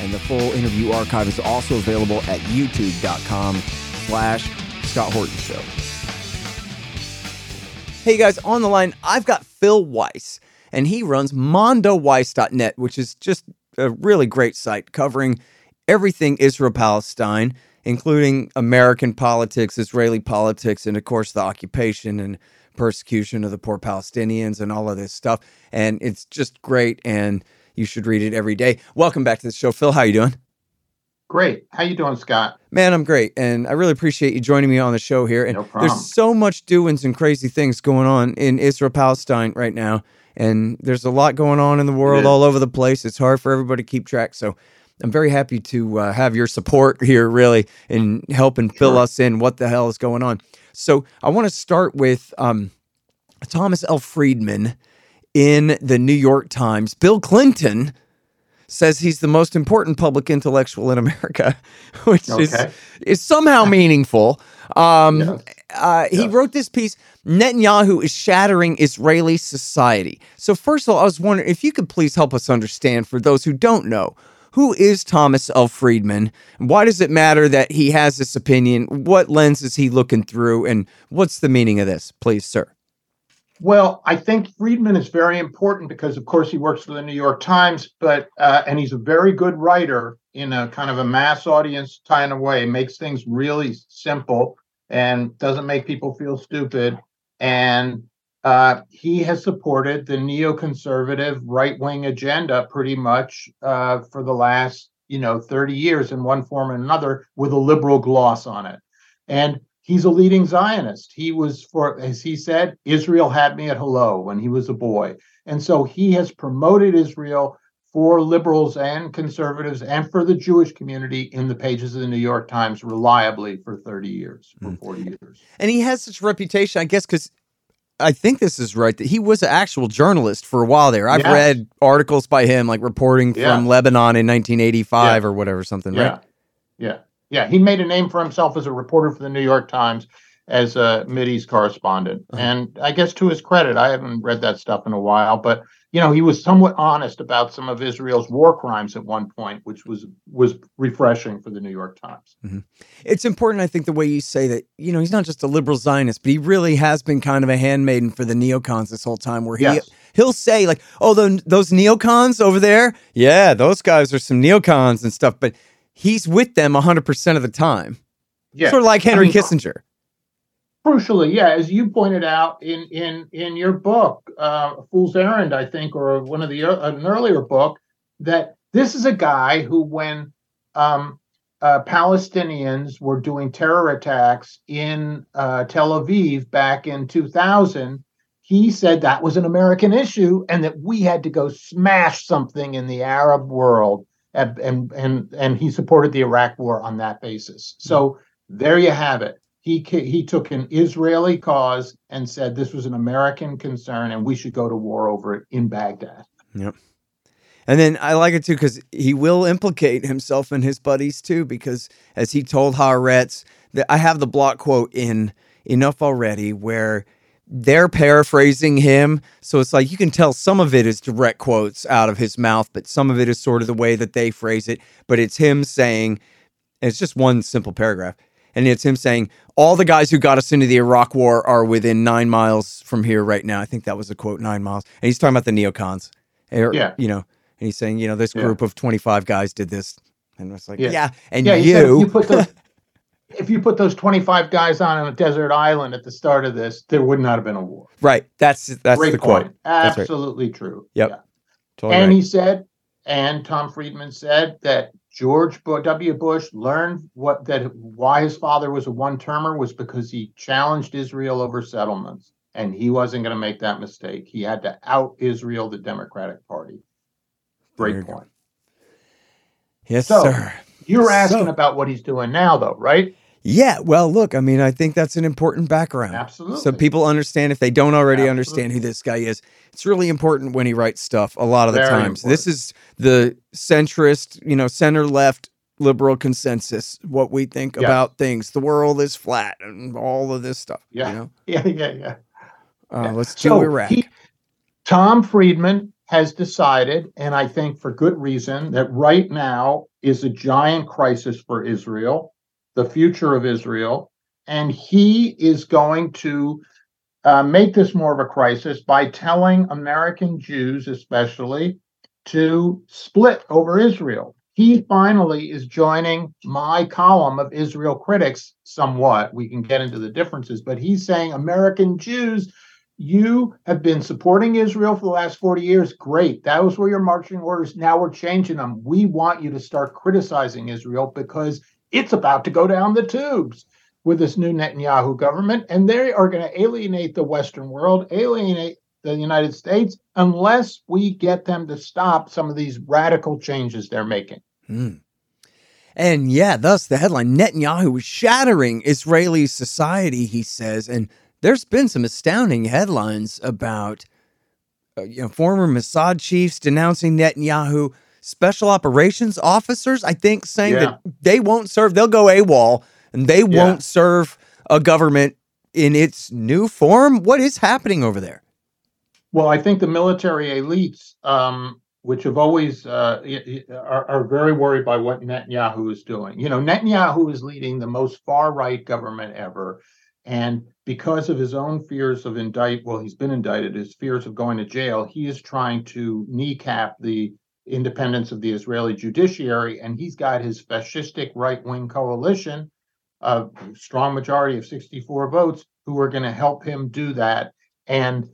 and the full interview archive is also available at youtube.com slash Scott Horton Show. Hey guys, on the line, I've got Phil Weiss, and he runs mondoweiss.net, which is just a really great site covering everything Israel Palestine, including American politics, Israeli politics, and of course the occupation and persecution of the poor Palestinians and all of this stuff. And it's just great, and you should read it every day. Welcome back to the show, Phil. How you doing? Great. How you doing, Scott? Man, I'm great, and I really appreciate you joining me on the show here. And No problem. there's so much doings and crazy things going on in Israel Palestine right now, and there's a lot going on in the world all over the place. It's hard for everybody to keep track, so I'm very happy to uh, have your support here, really, in helping fill us in what the hell is going on. So I want to start with um, Thomas L. Friedman in the New York Times. Bill Clinton says he's the most important public intellectual in America, which is Okay. is somehow meaningful. Um, uh, he wrote this piece. Netanyahu is shattering Israeli society. So first of all, I was wondering if you could please help us understand, for those who don't know, who is Thomas L. Friedman? Why does it matter that he has this opinion? What lens is he looking through, and what's the meaning of this, please, sir? Well, I think Friedman is very important because, of course, he works for the New York Times, but uh, and he's a very good writer in a kind of a mass audience kind of way. Makes things really simple and doesn't make people feel stupid. And uh, he has supported the neoconservative right-wing agenda pretty much uh, for the last, you know, 30 years in one form or another, with a liberal gloss on it. And he's a leading Zionist. He was for, as he said, Israel had me at hello when he was a boy. And so he has promoted Israel for liberals and conservatives and for the Jewish community in the pages of the New York Times reliably for 30 years, for hmm. 40 years. And he has such a reputation, I guess, because I think this is right that he was an actual journalist for a while there. I've Yes. read articles by him, like reporting Yeah. from Lebanon in 1985 or whatever, something, Yeah. right? Yeah. Yeah. He made a name for himself as a reporter for the New York Times as a Mideast correspondent. Uh-huh. And I guess to his credit, I haven't read that stuff in a while, but you know, he was somewhat honest about some of Israel's war crimes at one point, which was was refreshing for the New York Times. It's important, I think, the way you say that, you know, he's not just a liberal Zionist, but he really has been kind of a handmaiden for the neocons this whole time, where he Yes. he'll say, like, oh, tho- those neocons over there, yeah, those guys are some neocons and stuff, but he's with them 100% of the time. Yeah. Sort of like Henry I mean, Kissinger. crucially, yeah, as you pointed out in in in your book, uh, "Fool's Errand," I think, or one of the ear- an earlier book, that this is a guy who, when um, uh, Palestinians were doing terror attacks in uh, Tel Aviv back in 2000, he said that was an American issue and that we had to go smash something in the Arab world, and and and, he supported the Iraq War on that basis. So there you have it he he took an Israeli cause and said this was an American concern and we should go to war over it in Baghdad. Yep. And then I like it too because he will implicate himself and his buddies too. Because as he told Haaretz, that I have the block quote in Enough Already where they're paraphrasing him. So it's like you can tell some of it is direct quotes out of his mouth, but some of it is sort of the way that they phrase it. But it's him saying, it's just one simple paragraph. And it's him saying, all the guys who got us into the Iraq war are within nine miles from here right now. I think that was a quote, nine miles. And he's talking about the neocons. Or, Yeah. You know, and he's saying, you know, this Yeah. group of 25 guys did this. And it's like, yeah. Yeah. And yeah, he said you, you put those if you put those 25 guys on a desert island at the start of this, there would not have been a war. right. That's that's Great the point. quote. That's right. Absolutely true. Yep. Yeah. Totally And right. he said, and Tom Friedman said that George W. Bush learned what that why his father was a one-termer was because he challenged Israel over settlements, and he wasn't going to make that mistake. He had to out Israel the Democratic Party. Great go. point. yes, So- sir. You're asking so, about what he's doing now, though, right? Yeah, well, look, I mean, I think that's an important background. Absolutely. So people understand if they don't already Absolutely. understand who this guy is. It's really important when he writes stuff a lot of the Very times. Important. This is the centrist, you know, center left liberal consensus, what we think yeah. about things. The world is flat and all of this stuff. Yeah. You know? Yeah, yeah, yeah. Uh, yeah. Let's do so Iraq. He, Tom Friedman has decided, and I think for good reason, that right now is a giant crisis for Israel the future of Israel. And he is going to uh, make this more of a crisis by telling American Jews, especially, to split over Israel. He finally is joining my column of Israel critics somewhat. We can get into the differences, but he's saying American Jews, you have been supporting Israel for the last 40 years. Great. That was where your marching orders. Now we're changing them. We want you to start criticizing Israel because it's about to go down the tubes with this new Netanyahu government, and they are going to alienate the Western world, alienate the United States, unless we get them to stop some of these radical changes they're making. Hmm. And yeah, thus the headline Netanyahu is shattering Israeli society, he says. And there's been some astounding headlines about uh, you know, former Mossad chiefs denouncing Netanyahu special operations officers, I think, saying yeah. that they won't serve, they'll go AWOL and they yeah. won't serve a government in its new form. What is happening over there? Well, I think the military elites, um, which have always uh, are, are, very worried by what Netanyahu is doing. You know, Netanyahu is leading the most far right government ever. And because of his own fears of indict, well, he's been indicted, his fears of going to jail, he is trying to kneecap the independence of the Israeli judiciary, and he's got his fascistic right wing coalition, a strong majority of 64 votes, who are going to help him do that. And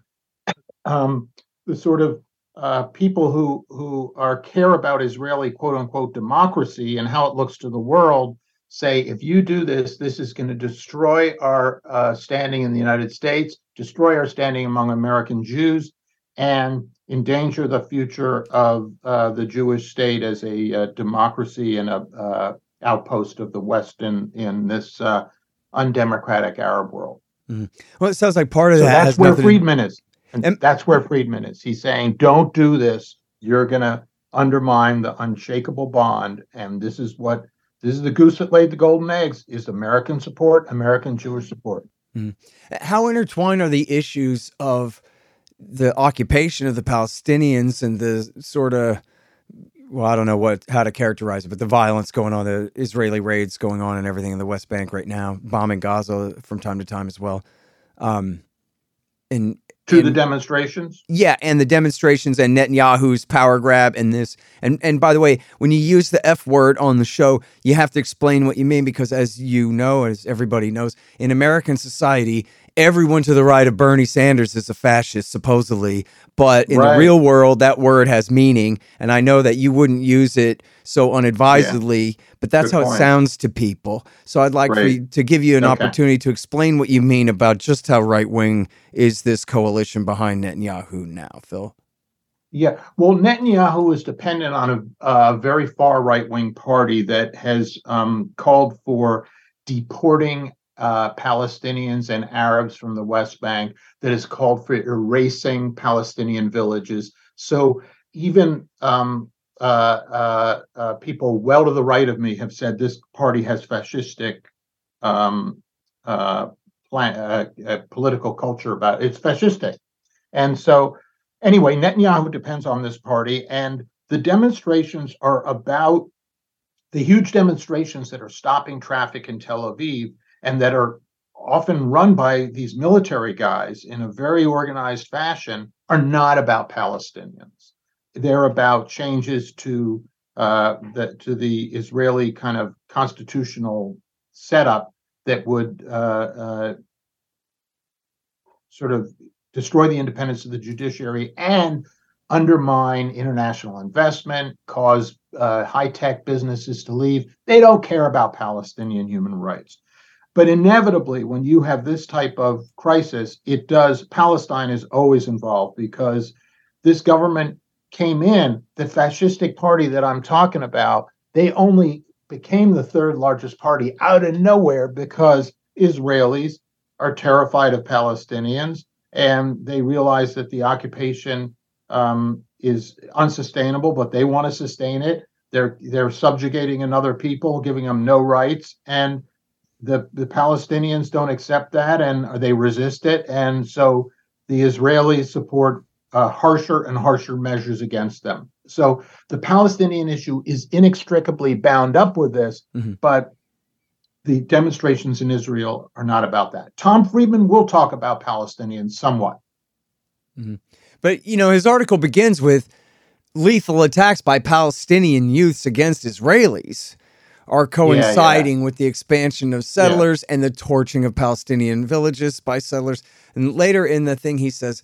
um, the sort of uh, people who who are care about Israeli quote unquote democracy and how it looks to the world say if you do this, this is going to destroy our uh, standing in the United States, destroy our standing among American Jews, and endanger the future of uh, the Jewish state as a uh, democracy and a uh, outpost of the West in in this uh, undemocratic Arab world. Mm-hmm. Well, it sounds like part of so that. That's where Friedman is, and, and that's where Friedman is. He's saying, "Don't do this. You're going to undermine the unshakable bond." And this is what this is the goose that laid the golden eggs: is American support, American Jewish support. Mm-hmm. How intertwined are the issues of the occupation of the Palestinians and the sort of well, I don't know what how to characterize it, but the violence going on, the Israeli raids going on, and everything in the West Bank right now, bombing Gaza from time to time as well. Um, and to the demonstrations. Yeah, and the demonstrations and Netanyahu's power grab and this. And and by the way, when you use the F word on the show, you have to explain what you mean because as you know, as everybody knows, in American society, everyone to the right of Bernie Sanders is a fascist, supposedly. But in right. the real world, that word has meaning. And I know that you wouldn't use it so unadvisedly, yeah. but that's Good how point. it sounds to people. So I'd like right. you, to give you an okay. opportunity to explain what you mean about just how right wing is this coalition behind Netanyahu now, Phil. Yeah, well, Netanyahu is dependent on a, a very far right wing party that has um, called for deporting uh, Palestinians and Arabs from the West Bank that has called for erasing Palestinian villages. So even um, uh, uh, uh, people well to the right of me have said this party has fascistic um, uh, plan, political culture about it. It's fascistic. And so, anyway, Netanyahu depends on this party, and the demonstrations are about the huge demonstrations that are stopping traffic in Tel Aviv and that are often run by these military guys in a very organized fashion are not about Palestinians. They're about changes to uh, the to the Israeli kind of constitutional setup that would uh, uh, sort of destroy the independence of the judiciary and undermine international investment, cause uh, high tech businesses to leave. They don't care about Palestinian human rights. But inevitably, when you have this type of crisis, it does. Palestine is always involved because this government came in, the fascistic party that I'm talking about, they only became the third largest party out of nowhere because Israelis are terrified of Palestinians and they realize that the occupation um, is unsustainable, but they want to sustain it. They're they're subjugating another people, giving them no rights, and the the Palestinians don't accept that, and they resist it, and so the Israelis support uh, harsher and harsher measures against them. So the Palestinian issue is inextricably bound up with this, mm-hmm. but the demonstrations in Israel are not about that. Tom Friedman will talk about Palestinians somewhat. Mm-hmm. But, you know, his article begins with lethal attacks by Palestinian youths against Israelis are coinciding yeah, yeah. with the expansion of settlers yeah. and the torching of Palestinian villages by settlers. And later in the thing, he says,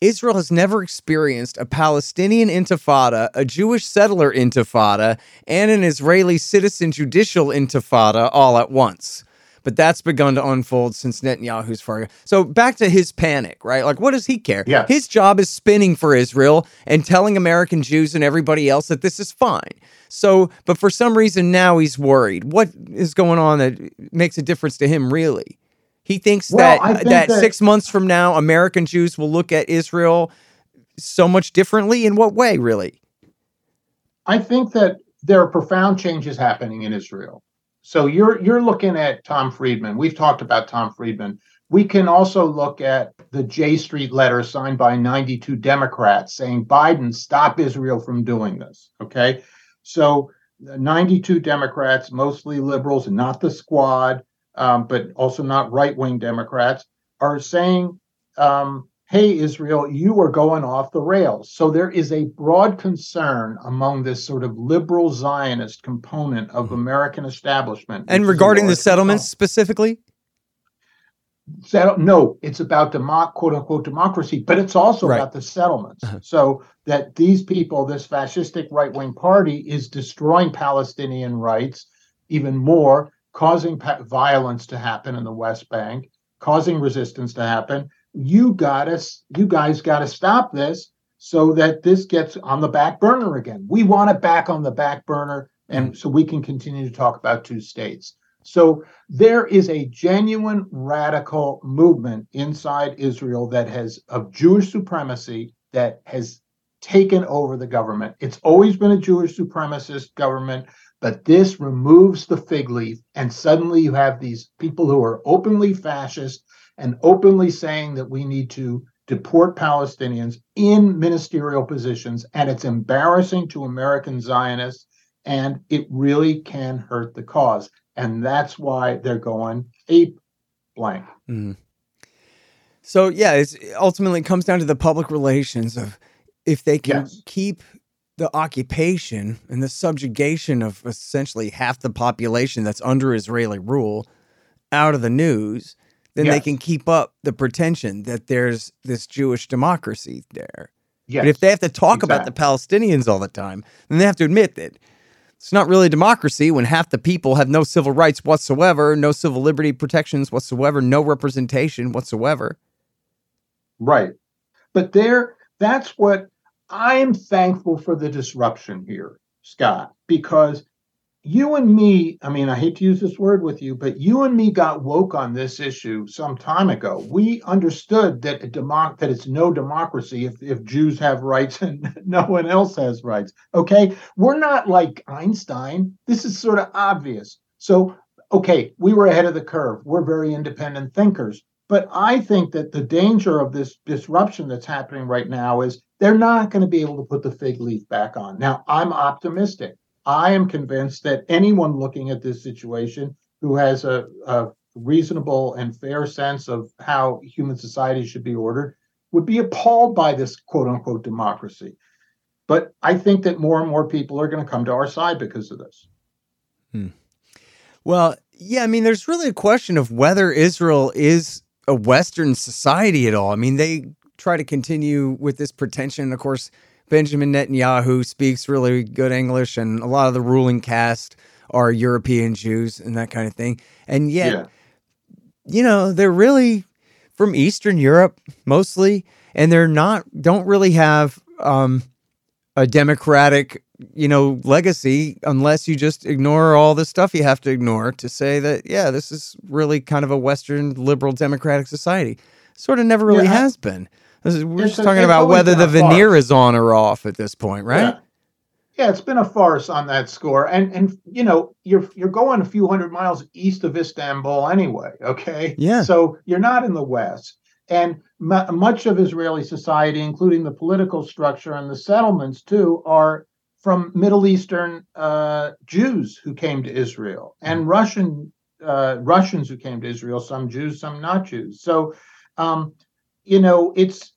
Israel has never experienced a Palestinian intifada, a Jewish settler intifada, and an Israeli citizen judicial intifada all at once. But that's begun to unfold since Netanyahu's far. So back to his panic, right? Like, what does he care? Yeah. His job is spinning for Israel and telling American Jews and everybody else that this is fine. So, but for some reason now he's worried. What is going on that makes a difference to him, really? He thinks well, that think that, that six months from now, American Jews will look at Israel so much differently. In what way, really? I think that there are profound changes happening in Israel. So you're you're looking at Tom Friedman. We've talked about Tom Friedman. We can also look at the J Street letter signed by 92 Democrats saying Biden stop Israel from doing this. Okay, so 92 Democrats, mostly liberals, not the squad, um, but also not right wing Democrats, are saying, um, hey, Israel, you are going off the rails. So there is a broad concern among this sort of liberal Zionist component of mm-hmm. American establishment. And regarding the settlements specifically? Settle, no, it's about democ, quote unquote democracy, but it's also right. about the settlements. Uh-huh. So that these people, this fascistic right wing party, is destroying Palestinian rights even more causing violence to happen in the West Bank, causing resistance to happen. You got us, you guys got to stop this so that this gets on the back burner again. We want it back on the back burner, and so we can continue to talk about two states. So there is a genuine radical movement inside Israel that has of Jewish supremacy that has taken over the government. It's always been a Jewish supremacist government. But this removes the fig leaf, and suddenly you have these people who are openly fascist and openly saying that we need to deport Palestinians in ministerial positions. And it's embarrassing to American Zionists, and it really can hurt the cause. And that's why they're going ape blank. Mm. So, yeah, it ultimately comes down to the public relations of if they can yes. keep the occupation and the subjugation of essentially half the population that's under Israeli rule out of the news, then they can keep up the pretension that there's this Jewish democracy there. Yes. But if they have to talk exactly. about the Palestinians all the time, then they have to admit that it's not really democracy when half the people have no civil rights whatsoever, no civil liberty protections whatsoever, no representation whatsoever. Right. But there that's what I'm thankful for the disruption here, Scott, because you and me, I mean, I hate to use this word with you, but you and me got woke on this issue some time ago. We understood that democ- that it's no democracy if, if Jews have rights and no one else has rights. Okay. We're not like Einstein. This is sort of obvious. So, okay, we were ahead of the curve. We're very independent thinkers. But I think that the danger of this disruption that's happening right now is they're not going to be able to put the fig leaf back on. Now, I'm optimistic. I am convinced that anyone looking at this situation who has a, a reasonable and fair sense of how human society should be ordered would be appalled by this quote unquote democracy. But I think that more and more people are going to come to our side because of this. Hmm. Well, yeah, I mean, there's really a question of whether Israel is a Western society at all. I mean, they try to continue with this pretension. Of course, Benjamin Netanyahu speaks really good English, and a lot of the ruling caste are European Jews and that kind of thing. And yet, yeah. you know, they're really from Eastern Europe mostly, and they're not don't really have um, a democratic you know, legacy unless you just ignore all the stuff you have to ignore to say that, yeah, this is really kind of a Western liberal democratic society. Sort of never really Yeah, I- has been. This is, we're It's just talking about whether the veneer farce. is on or off at this point, right? Yeah. Yeah, it's been a farce on that score, and and you know you're you're going a few hundred miles east of Istanbul anyway. Okay, Yeah. So you're not in the West, and mu much of Israeli society, including the political structure and the settlements too, are from Middle Eastern uh, Jews who came to Israel and Russian uh, Russians who came to Israel. Some Jews, some not Jews. So. Um, you know, it's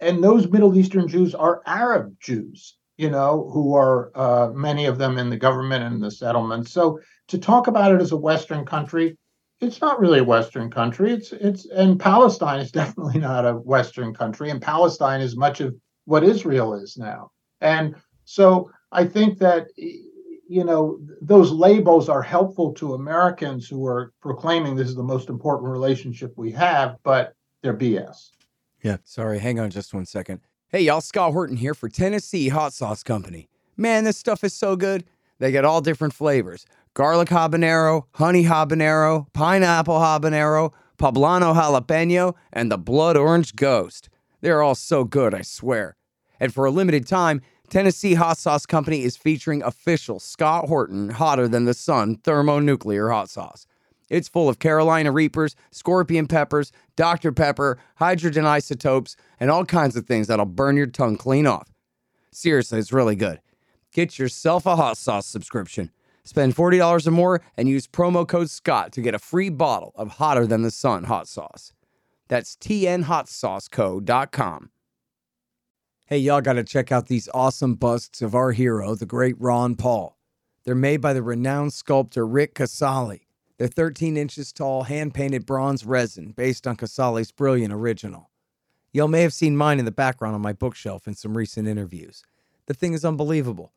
and those Middle Eastern Jews are Arab Jews, you know, who are uh, many of them in the government and the settlements. So to talk about it as a Western country, it's not really a Western country. It's it's and Palestine is definitely not a Western country, and Palestine is much of what Israel is now. And so I think that you know those labels are helpful to Americans who are proclaiming this is the most important relationship we have, but they're BS. Yeah. Sorry, hang on just one second. Hey, y'all, Scott Horton here for Tennessee Hot Sauce Company. Man, this stuff is so good. They got all different flavors garlic habanero, honey habanero, pineapple habanero, poblano jalapeno, and the blood orange ghost. They're all so good, I swear. And for a limited time, Tennessee Hot Sauce Company is featuring official Scott Horton Hotter Than the Sun thermonuclear hot sauce. It's full of Carolina Reapers, scorpion peppers, Dr. Pepper, hydrogen isotopes, and all kinds of things that'll burn your tongue clean off. Seriously, it's really good. Get yourself a hot sauce subscription. Spend $40 or more and use promo code SCOTT to get a free bottle of Hotter Than the Sun hot sauce. That's tnhotsauceco.com. Hey, y'all got to check out these awesome busts of our hero, the great Ron Paul. They're made by the renowned sculptor Rick Casali. They're 13 inches tall, hand painted bronze resin based on Casali's brilliant original. Y'all may have seen mine in the background on my bookshelf in some recent interviews. The thing is unbelievable.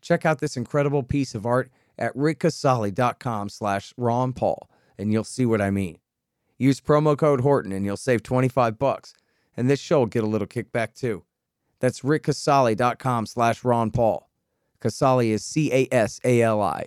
Check out this incredible piece of art at rickcasali.com slash Ron Paul, and you'll see what I mean. Use promo code Horton and you'll save 25 bucks, and this show will get a little kickback too. That's rickcasali.com slash Ron Paul. Casali is C A S A L I.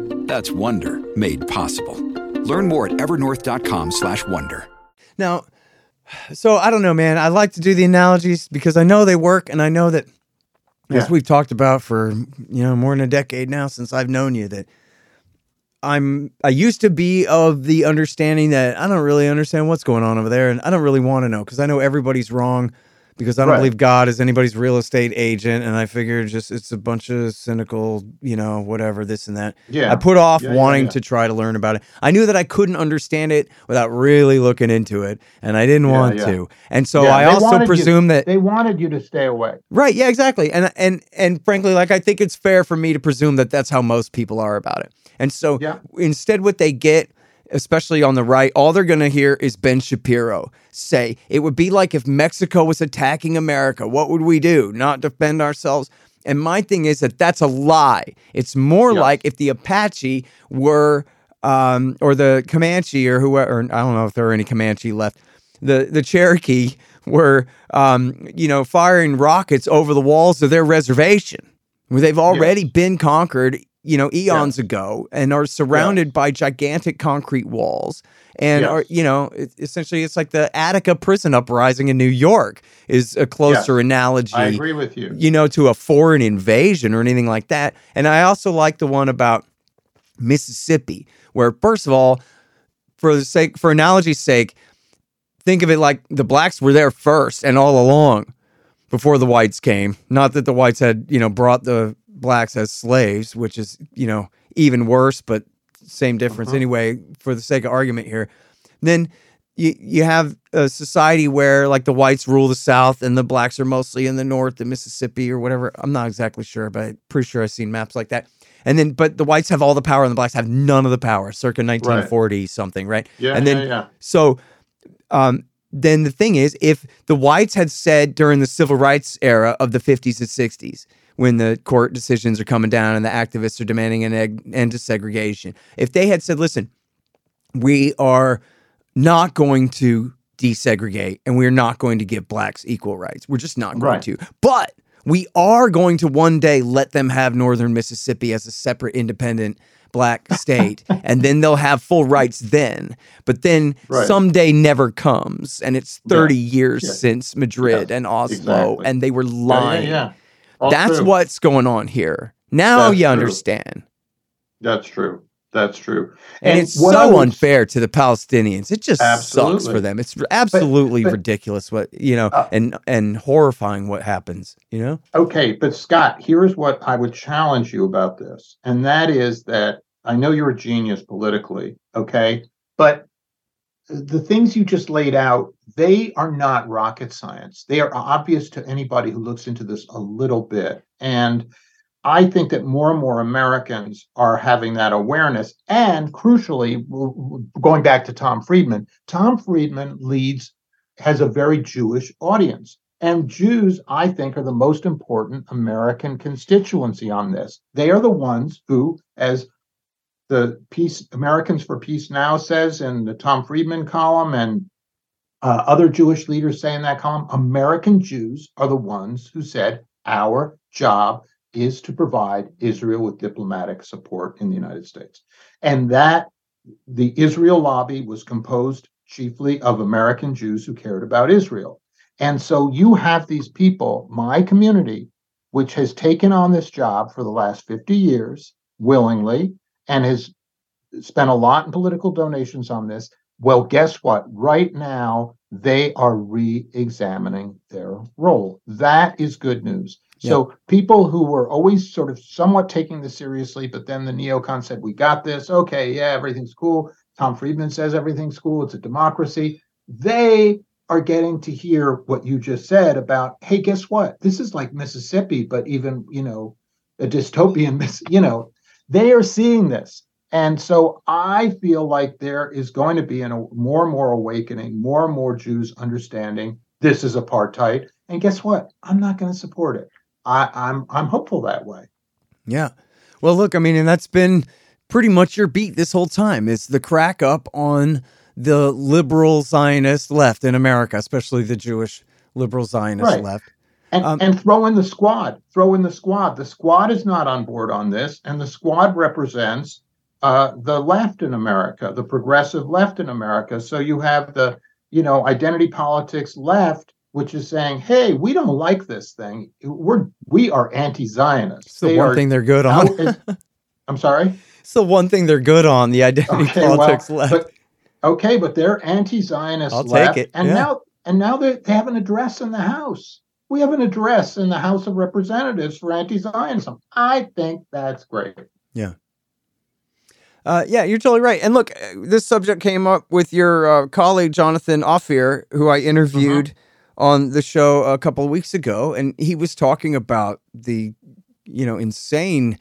That's Wonder made possible. Learn more at evernorth.com/wonder. Now, so I don't know, man. I like to do the analogies because I know they work, and I know that, as we've talked about for you know more than a decade now since I've known you, that I'm I used to be of the understanding that I don't really understand what's going on over there, and I don't really want to know because I know everybody's wrong. Because I don't Right. believe God is anybody's real estate agent, and I figure just it's a bunch of cynical, you know, whatever this and that. Yeah. I put off Yeah, yeah, wanting yeah. to try to learn about it. I knew that I couldn't understand it without really looking into it, and I didn't Yeah, want yeah. to. And so Yeah, I also you- presume that They wanted you to stay away. right, yeah, exactly. And and and frankly, like I think it's fair for me to presume that that's how most people are about it. And so Yeah. instead, what they get. Especially on the right, all they're going to hear is Ben Shapiro say, It would be like if Mexico was attacking America. What would we do? Not defend ourselves? And my thing is that that's a lie. It's more Yes. like if the Apache were, um, or the Comanche, or whoever, or I don't know if there are any Comanche left, the, the Cherokee were, um, you know, firing rockets over the walls of their reservation where they've already been conquered, you know, eons ago and are surrounded by gigantic concrete walls. And are, you know, it, essentially it's like the Attica prison uprising in New York is a closer analogy I agree with you. you know, to a foreign invasion or anything like that. And I also like the one about Mississippi, where first of all, for the sake for analogy's sake, think of it like the blacks were there first and all along before the whites came. Not that the whites had, you know, brought the blacks as slaves, which is, you know, even worse, but same difference Uh-huh. anyway, for the sake of argument here. Then you you have a society where like the whites rule the South and the blacks are mostly in the North, the Mississippi or whatever. I'm not exactly sure, but I'm pretty sure I've seen maps like that. And then, but the whites have all the power and the blacks have none of the power, circa 1940 right. something, right? Yeah. And then, yeah, yeah. so, um, then the thing is, if the whites had said during the civil rights era of the 50s and 60s, when the court decisions are coming down and the activists are demanding an end to segregation, if they had said, listen, we are not going to desegregate and we're not going to give blacks equal rights. We're just not going right. to. But we are going to one day let them have northern Mississippi as a separate independent black state and then they'll have full rights then but then right. someday never comes and it's 30 yeah. years yeah. since madrid yeah. and oslo exactly. and they were lying yeah, that's true. what's going on here now that's you true. understand that's true that's true. And, and it's so unfair to the Palestinians. It just absolutely. sucks for them. It's absolutely but, but, ridiculous what, you know, uh, and and horrifying what happens, you know? Okay, but Scott, here's what I would challenge you about this. And that is that I know you're a genius politically, okay? But the things you just laid out, they are not rocket science. They are obvious to anybody who looks into this a little bit. And I think that more and more Americans are having that awareness. And crucially, going back to Tom Friedman, Tom Friedman leads, has a very Jewish audience. And Jews, I think, are the most important American constituency on this. They are the ones who, as the Peace Americans for Peace Now says in the Tom Friedman column, and uh, other Jewish leaders say in that column, American Jews are the ones who said, Our job is to provide Israel with diplomatic support in the United States. And that the Israel lobby was composed chiefly of American Jews who cared about Israel. And so you have these people, my community, which has taken on this job for the last 50 years willingly and has spent a lot in political donations on this. Well, guess what? Right now, they are re examining their role. That is good news. So people who were always sort of somewhat taking this seriously, but then the neocon said, "We got this. Okay, yeah, everything's cool." Tom Friedman says everything's cool. It's a democracy. They are getting to hear what you just said about, hey, guess what? This is like Mississippi, but even you know, a dystopian. You know, they are seeing this. And so I feel like there is going to be a more and more awakening, more and more Jews understanding this is apartheid. And guess what? I'm not going to support it. I, I'm I'm hopeful that way. Yeah. Well, look, I mean, and that's been pretty much your beat this whole time. It's the crack up on the liberal Zionist left in America, especially the Jewish liberal Zionist right. left. And, um, and throw in the squad. Throw in the squad. The squad is not on board on this, and the squad represents uh, the left in America, the progressive left in America. So you have the, you know, identity politics left which is saying, "Hey, we don't like this thing. We're we are anti-Zionists." It's the they one thing they're good on. I'm sorry. It's the one thing they're good on. The identity okay, politics well, left. But, okay, but they're anti-Zionist I'll left, take it. and yeah. now and now they they have an address in the House. We have an address in the House of Representatives for anti-Zionism. I think that's great. Yeah. Uh, yeah, you're totally right. And look, this subject came up with your uh, colleague Jonathan Ofir, who I interviewed. Mm-hmm on the show a couple of weeks ago, and he was talking about the, you know, insane,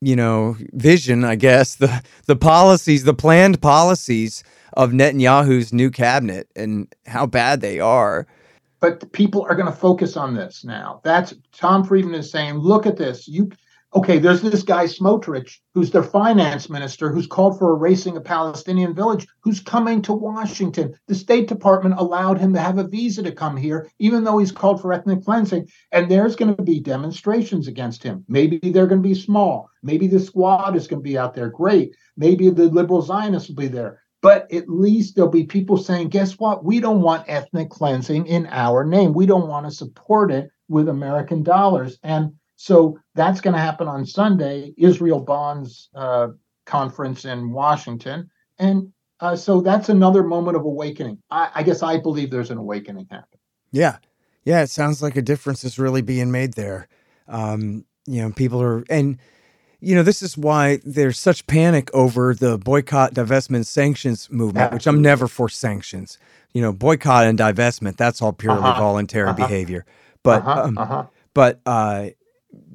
you know, vision, I guess, the the policies, the planned policies of Netanyahu's new cabinet and how bad they are. But people are going to focus on this now. That's Tom Friedman is saying, look at this. You okay, there's this guy Smotrich, who's their finance minister, who's called for erasing a Palestinian village, who's coming to Washington. The State Department allowed him to have a visa to come here, even though he's called for ethnic cleansing. And there's going to be demonstrations against him. Maybe they're going to be small. Maybe the squad is going to be out there. Great. Maybe the liberal Zionists will be there. But at least there'll be people saying, guess what? We don't want ethnic cleansing in our name. We don't want to support it with American dollars. And so that's going to happen on Sunday, Israel Bonds uh, conference in Washington. And uh, so that's another moment of awakening. I, I guess I believe there's an awakening happening. Yeah. Yeah. It sounds like a difference is really being made there. Um, you know, people are, and you know, this is why there's such panic over the boycott, divestment, sanctions movement, which I'm never for sanctions. You know, boycott and divestment, that's all purely Uh-huh. voluntary Uh-huh. behavior. But Uh-huh, um, uh-huh. but uh,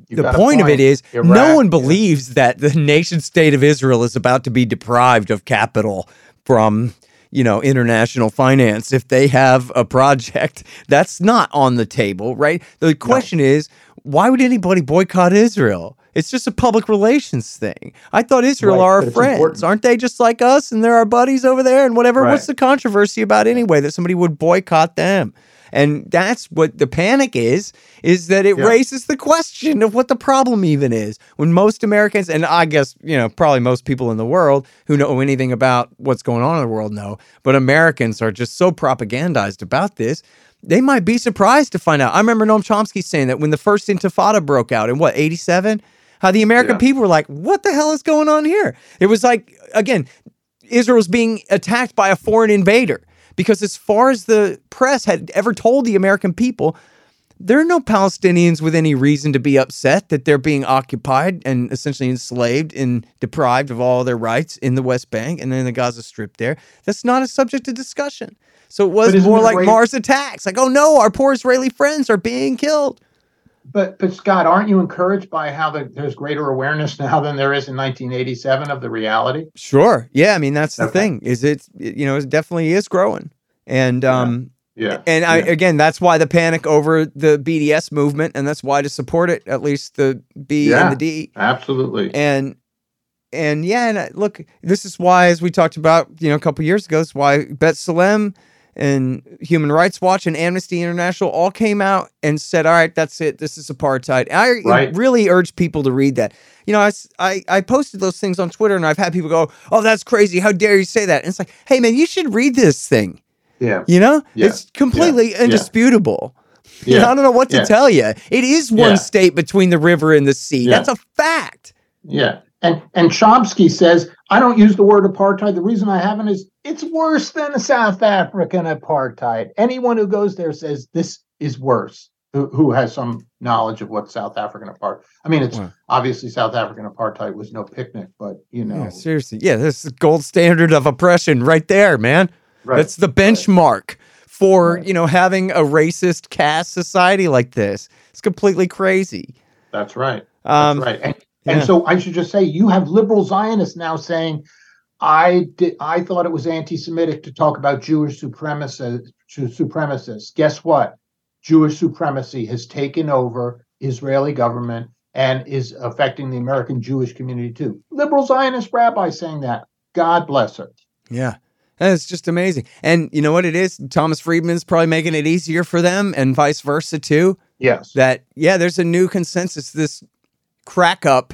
the point, of it is no Iraq, one yeah. believes that the nation state of Israel is about to be deprived of capital from you know international finance if they have a project that's not on the table right the question is why would anybody boycott Israel it's just a public relations thing. I thought Israel Right, are our friends. important. Aren't they just like us and they're our buddies over there and whatever? What's the controversy about anyway that somebody would boycott them? And that's what the panic is, is that it Yeah. raises the question of what the problem even is. When most Americans, and I guess, you know, probably most people in the world who know anything about what's going on in the world know, but Americans are just so propagandized about this. They might be surprised to find out. I remember Noam Chomsky saying that when the first Intifada broke out in what, 87? How the American Yeah. people were like, what the hell is going on here? It was like, again, Israel's being attacked by a foreign invader. Because as far as the press had ever told the American people, there are no Palestinians with any reason to be upset that they're being occupied and essentially enslaved and deprived of all their rights in the West Bank and in the Gaza Strip there. That's not a subject of discussion. So it was more like right- Mars attacks. Like, oh no, our poor Israeli friends are being killed. But but Scott, aren't you encouraged by how the, there's greater awareness now than there is in 1987 of the reality? Sure. Yeah. I mean, that's the Okay. thing is it, you know, it definitely is growing. And, um, Yeah. And I, Yeah. again, that's why the panic over the BDS movement, and that's why to support it, at least the B Yeah. and the D. Absolutely. And and yeah, and look, this is why, as we talked about, you know, a couple years ago, is why B'Tselem and Human Rights Watch and Amnesty International all came out and said, "All right, that's it. This is apartheid." I Right. really urge people to read that. You know, I I posted those things on Twitter, and I've had people go, "Oh, that's crazy! How dare you say that?" And it's like, hey, man, you should read this thing. yeah. You know, Yeah. it's completely Yeah. indisputable. You know, Yeah. I don't know what to Yeah. tell you. It is one Yeah. state between the river and the sea. Yeah. That's a fact. Yeah. And and Chomsky says, I don't use the word apartheid. The reason I haven't is it's worse than a South African apartheid. Anyone who goes there says this is worse. Who, who has some knowledge of what South African apartheid? I mean, it's Wow. obviously South African apartheid was no picnic, but you know, Yeah, seriously. Yeah, this is the gold standard of oppression right there, man. right. That's the benchmark for, Right. you know, having a racist caste society like this. It's completely crazy. That's right. Um, right. And, yeah. and so I should just say, you have liberal Zionists now saying, I did. I thought it was anti-Semitic to talk about Jewish supremacists. Supremacists. Guess what? Jewish supremacy has taken over Israeli government and is affecting the American Jewish community too. Liberal Zionist rabbi saying that. God bless her. Yeah. It's just amazing. And you know what it is? Thomas Friedman's probably making it easier for them and vice versa too. Yes. that yeah, there's a new consensus. This crack up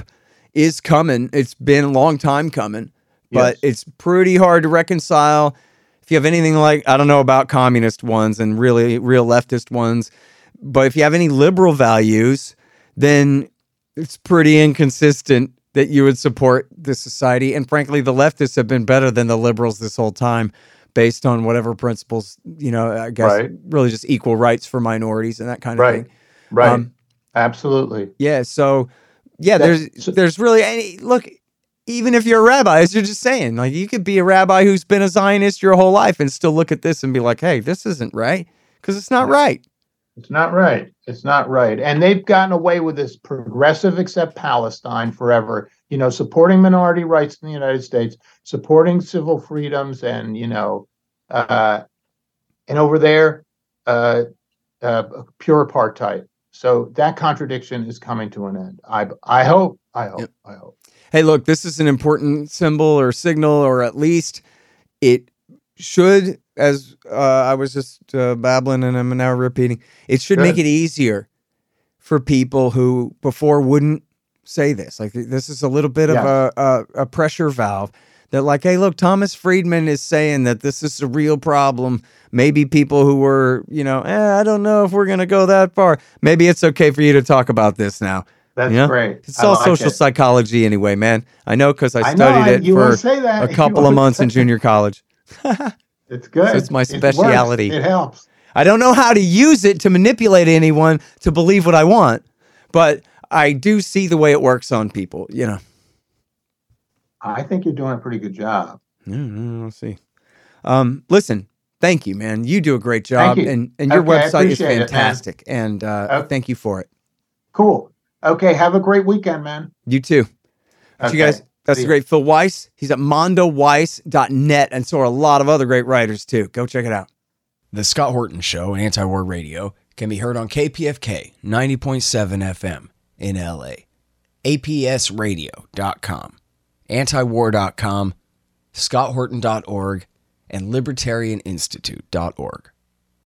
is coming. It's been a long time coming, but Yes. it's pretty hard to reconcile. If you have anything like I don't know about communist ones and really real leftist ones, but if you have any liberal values, then it's pretty inconsistent that you would support this society. And frankly, the leftists have been better than the liberals this whole time, based on whatever principles, you know, I guess Right. really just equal rights for minorities and that kind of Right. thing. right. Um, Absolutely. yeah. So, yeah, That- there's so- there's really any look. Even if you're a rabbi, as you're just saying, like you could be a rabbi who's been a Zionist your whole life and still look at this and be like, "Hey, this isn't right," because it's not right. It's not right. It's not right. And they've gotten away with this progressive except Palestine forever, you know, supporting minority rights in the United States, supporting civil freedoms and, you know, uh, and over there, uh, uh, pure apartheid. So that contradiction is coming to an end. I, I hope, I hope, Yep. I hope. Hey, look, this is an important symbol or signal, or at least it should, as uh, I was just uh, babbling and I'm now repeating, it should make it easier for people who before wouldn't say this. Like this is a little bit of a, a a pressure valve that, like, hey, look, Thomas Friedman is saying that this is a real problem. Maybe people who were, you know, eh, I don't know if we're gonna go that far. Maybe it's okay for you to talk about this now. That's Yeah. great. It's I all like social it. psychology anyway, man. I know because I I know, studied I- it for a couple of months in junior college. It's good. So it's my It speciality. It helps. I don't know how to use it to manipulate anyone to believe what I want, but I do see the way it works on people. You know. I think you're doing a pretty good job. Yeah, we'll see. Um, listen, thank you, man. You do a great job, and and your Okay, website is appreciate it, fantastic. and uh, Okay. thank you for it. Cool. Okay. Have a great weekend, man. You too. Okay. You guys, that's the great Phil Weiss. He's at mondoweiss.net, and so are a lot of other great writers too. Go check it out. The Scott Horton Show, Anti War Radio, can be heard on KPFK 90.7 FM in LA, APSradio.com, antiwar.com, scotthorton.org, and libertarianinstitute.org.